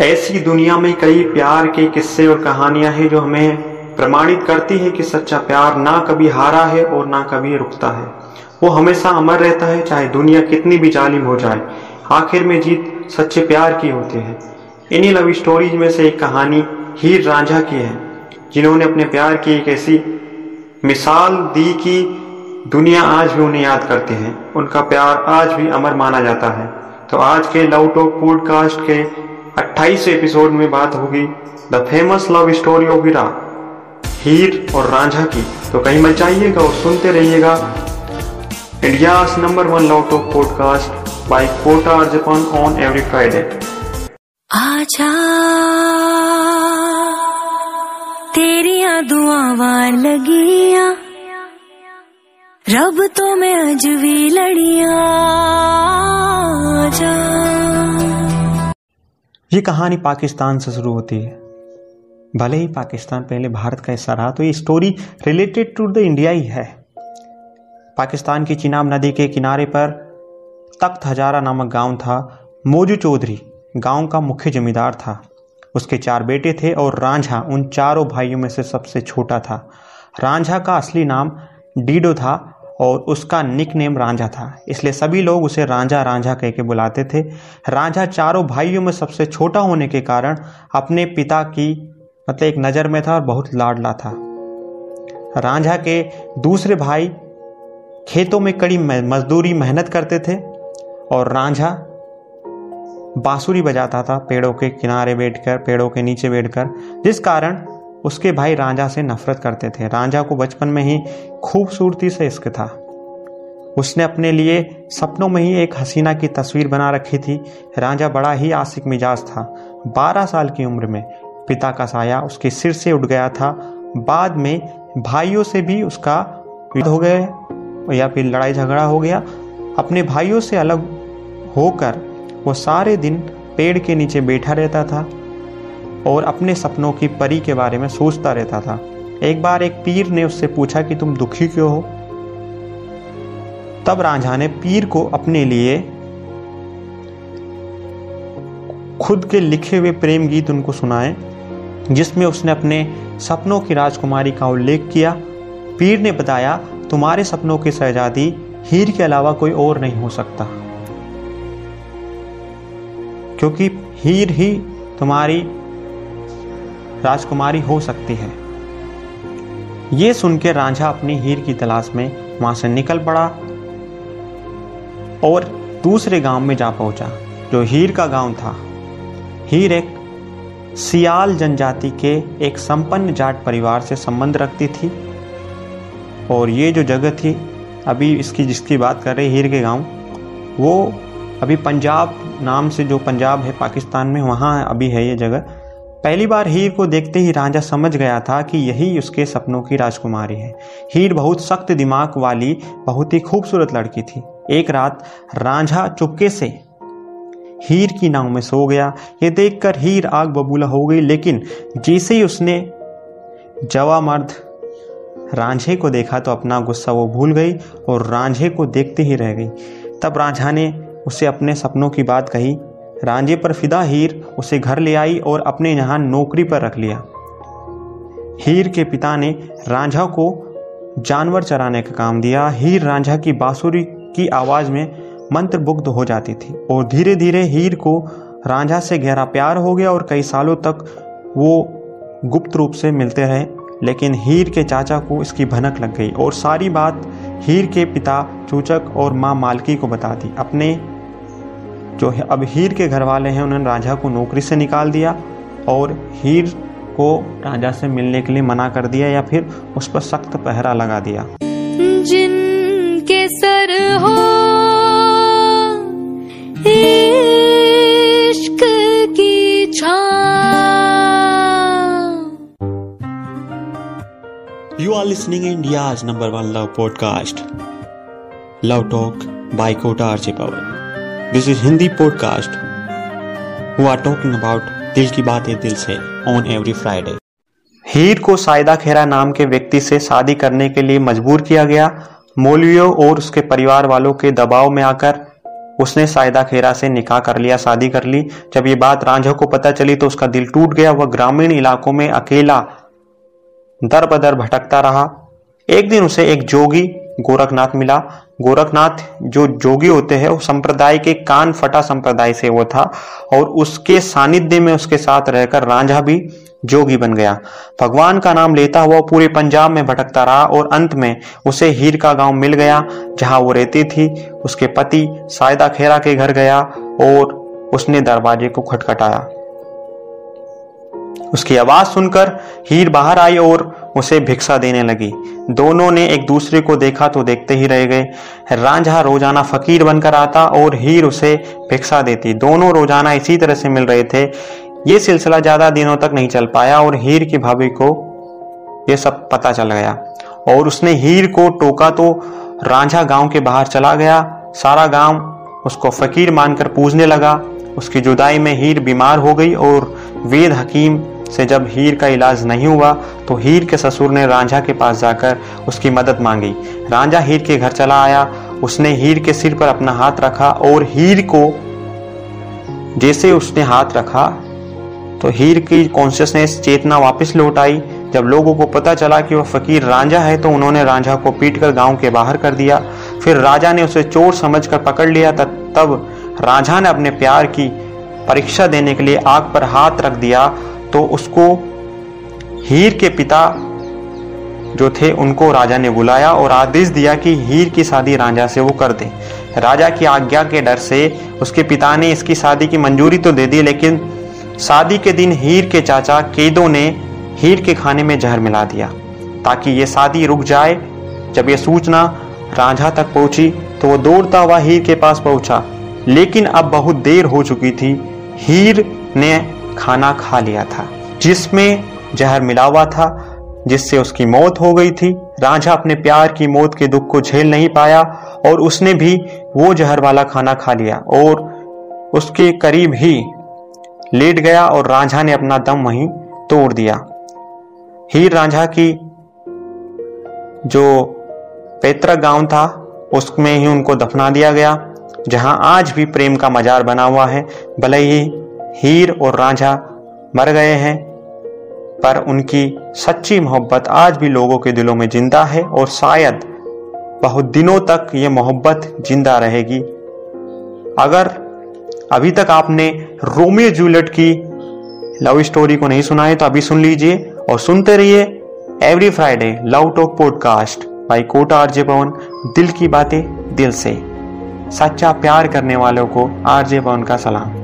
ऐसी दुनिया में कई प्यार के किस्से और कहानियाँ हैं जो हमें प्रमाणित करती है कि सच्चा प्यार ना कभी हारा है और ना कभी रुकता है। वो हमेशा अमर रहता है, चाहे दुनिया कितनी भी जालिम हो जाए। आखिर में जीत सच्चे प्यार की होती है। इन्हीं लव स्टोरीज में से एक कहानी हीर रांझा की है, जिन्होंने अपने प्यार की एक ऐसी मिसाल दी कि दुनिया आज भी उन्हें याद करती है। उनका प्यार आज भी अमर माना जाता है। तो आज के लव टॉक पॉडकास्ट के 28 एपिसोड में बात होगी the famous love story of Heera, Heer और रांझा की। तो कहीं मत जाइएगा और सुनते रहिएगा India number one love talk podcast by Kota अर्जपन on every Friday. आजा तेरिया दुआवां लगिया, रब तो मैं अज भी लड़िया ये कहानी पाकिस्तान से शुरू होती है। भले ही पाकिस्तान पहले भारत का हिस्सा रहा तो ये story related to the India ही है। पाकिस्तान की चिनाब नदी के किनारे पर तख्त हजारा नामक गाँव था। मोजू चौधरी गाँव का मुख्य जमींदार था। उसके चार बेटे थे और रांझा उन चारों भाइयों में से सबसे छोटा था। रांझा का असली नाम डीडो था। और उसका निक नेम रांझा था। इसलिए सभी लोग उसे रांझा रांझा कह के बुलाते थे। रांझा चारों भाइयों में सबसे छोटा होने के कारण अपने पिता की मतलब एक नज़र में था और बहुत लाडला था। रांझा के दूसरे भाई खेतों में कड़ी मजदूरी मेहनत करते थे और रांझा बांसुरी बजाता था पेड़ों के किनारे बैठकर, पेड़ों के नीचे बैठकर, जिस कारण उसके भाई रांझा से नफरत करते थे। रांझा को बचपन में ही खूबसूरती से इश्क था। उसने अपने लिए सपनों में ही एक हसीना की तस्वीर बना रखी थी। रांझा बड़ा ही आशिक मिजाज था। बारह साल की उम्र में पिता का साया उसके सिर से उठ गया था। बाद में भाइयों से भी उसका हो गए या फिर लड़ाई झगड़ा हो गया। अपने भाइयों से अलग होकर वो सारे दिन पेड़ के नीचे बैठा रहता था। और अपने सपनों की परी के बारे में सोचता रहता था। एक बार एक पीर ने उससे पूछा कि तुम दुखी क्यों हो? तब रांझा ने पीर को अपने लिए खुद के लिखे हुए प्रेम गीत उनको सुनाए, जिसमें उसने अपने सपनों की राजकुमारी का उल्लेख किया। पीर ने बताया, तुम्हारे सपनों की शहजादी हीर के अलावा कोई और नहीं हो सकता। क्योंकि हीर ही तुम्हारी राजकुमारी हो सकती है। ये सुनकर रांझा अपनी हीर की तलाश में वहाँ से निकल पड़ा और दूसरे गाँव में जा पहुँचा, जो हीर का गाँव था। हीर एक सियाल जनजाति के एक संपन्न जाट परिवार से संबंध रखती थी और ये जो जगह थी, अभी इसकी जिसकी बात कर रहे हीर के गाँव, वो अभी पंजाब नाम से जो पंजाब है, पाकिस्तान में, वहाँ अभी है ये जगह। पहली बार हीर को देखते ही रांझा समझ गया था कि यही उसके सपनों की राजकुमारी है। हीर बहुत सख्त दिमाग वाली, बहुत ही खूबसूरत लड़की थी। एक रात, रांझा चुपके से हीर की नाव में सो गया। ये देखकर हीर आग बबूला हो गई, लेकिन जैसे ही उसने जवा मर्द रांझे को देखा तो अपना गुस्सा वो भूल गई और रांझे को देखते ही रह गई। तब रांझा ने उसे अपने सपनों की बात कही रांझे पर फिदा हीर उसे घर ले आई और अपने यहाँ नौकरी पर रख लिया। हीर के पिता ने रांझा को जानवर चराने का काम दिया। हीर रांझा की बांसुरी की आवाज़ में मंत्रमुग्ध हो जाती थी और धीरे धीरे हीर को रांझा से गहरा प्यार हो गया और कई सालों तक वो गुप्त रूप से मिलते रहे। लेकिन हीर के चाचा को इसकी भनक लग गई और सारी बात हीर के पिता, चूचक और माँ मालकी को बता दी। अपने जो अब हीर के घर वाले हैं उन्होंने राजा को नौकरी से निकाल दिया और हीर को राजा से मिलने के लिए मना कर दिया या फिर उस पर सख्त पहरा लगा दिया। जिनके सर हो इश्क की You are listening India's number one love podcast, Love Talk by Kota Archie Power. This is Hindi podcast. Who are talking about दिल की बातें दिल से ऑन एवरी फ्राइडे हीर को साइदा खेरा नाम के व्यक्ति से शादी करने के लिए मजबूर किया गया। मौलवियों और उसके परिवार वालों के दबाव में आकर उसने सायदा खेरा से निकाह कर लिया, शादी कर ली। जब ये बात रांझा को पता चली तो उसका दिल टूट गया। वह ग्रामीण इलाकों में अकेला दर बदर भटकता रहा। एक दिन उसे एक जोगी गोरखनाथ मिला। गोरखनाथ जो जोगी होते हैं, वो संप्रदाय के कान फटा संप्रदाय से वो था और उसके सानिध्य में उसके साथ रहकर रांझा भी जोगी बन गया। भगवान का नाम लेता हुआ पूरे पंजाब में भटकता रहा और अंत में उसे हीर का गाँव मिल गया, जहाँ वो रहती थी। उसके पति सायदा खेरा के घर गया और उसने दरवाजे को खटखटाया। उसकी आवाज़ सुनकर हीर बाहर आई और उसे भिक्षा देने लगी। दोनों ने एक दूसरे को देखा तो देखते ही रह गए। रांझा रोज़ाना फकीर बनकर आता और हीर उसे भिक्षा देती। दोनों रोज़ाना इसी तरह से मिल रहे थे। ये सिलसिला ज़्यादा दिनों तक नहीं चल पाया और हीर की भाभी को यह सब पता चल गया। और उसने हीर को टोका तो रांझा गाँव के बाहर चला गया। सारा गाँव उसको फकीर मानकर पूजने लगा। उसकी जुदाई में हीर बीमार हो गई और वेद हकीम से जब हीर का इलाज नहीं हुआ तो हीर के ससुर ने रांझा के पास जाकर उसकी मदद मांगी। रांझा हीर के घर चला आया। उसने हीर के सिर पर अपना हाथ रखा और हीर को जैसे उसने हाथ रखा तो हीर की कॉन्शियसनेस चेतना वापस लौट आई। जब लोगों को पता चला कि वह फकीर रांझा है तो उन्होंने रांझा को पीटकर गाँव के बाहर कर दिया। फिर राजा ने उसे चोर समझकर पकड़ लिया। तब रांझा ने अपने प्यार की परीक्षा देने के लिए आग पर हाथ रख दिया। तो उसको हीर के पिता जो थे, उनको राजा ने बुलाया और आदेश दिया कि हीर की शादी राजा से वो कर दे। राजा की आज्ञा के डर से उसके पिता ने इसकी शादी की मंजूरी तो दे दी, लेकिन शादी के दिन हीर के चाचा केदो ने हीर के खाने में जहर मिला दिया, ताकि ये शादी रुक जाए। जब यह सूचना रांझा तक पहुँची तो वो दौड़ता हुआ हीर के पास पहुँचा। लेकिन अब बहुत देर हो चुकी थी। हीर ने खाना खा लिया था, जिसमें जहर मिला हुआ था, जिससे उसकी मौत हो गई थी। राजा अपने प्यार की मौत के दुख को झेल नहीं पाया और उसने भी वो जहर वाला खाना खा लिया और उसके करीब ही लेट गया और रांझा ने अपना दम वहीं तोड़ दिया। हीर रांझा की जो पैतृक गाँव था, उसमें ही उनको दफना दिया गया, जहाँ आज भी प्रेम का मजार बना हुआ है। भले ही हीर और रांझा मर गए हैं, पर उनकी सच्ची मोहब्बत आज भी लोगों के दिलों में ज़िंदा है और शायद बहुत दिनों तक ये मोहब्बत ज़िंदा रहेगी। अगर अभी तक आपने रोमियो जूलियट की लव स्टोरी को नहीं सुना है तो अभी सुन लीजिए और सुनते रहिए every Friday love talk podcast by Kota RJ Pawan. दिल की बातें दिल से। सच्चा प्यार करने वालों को आरजे पवन का सलाम।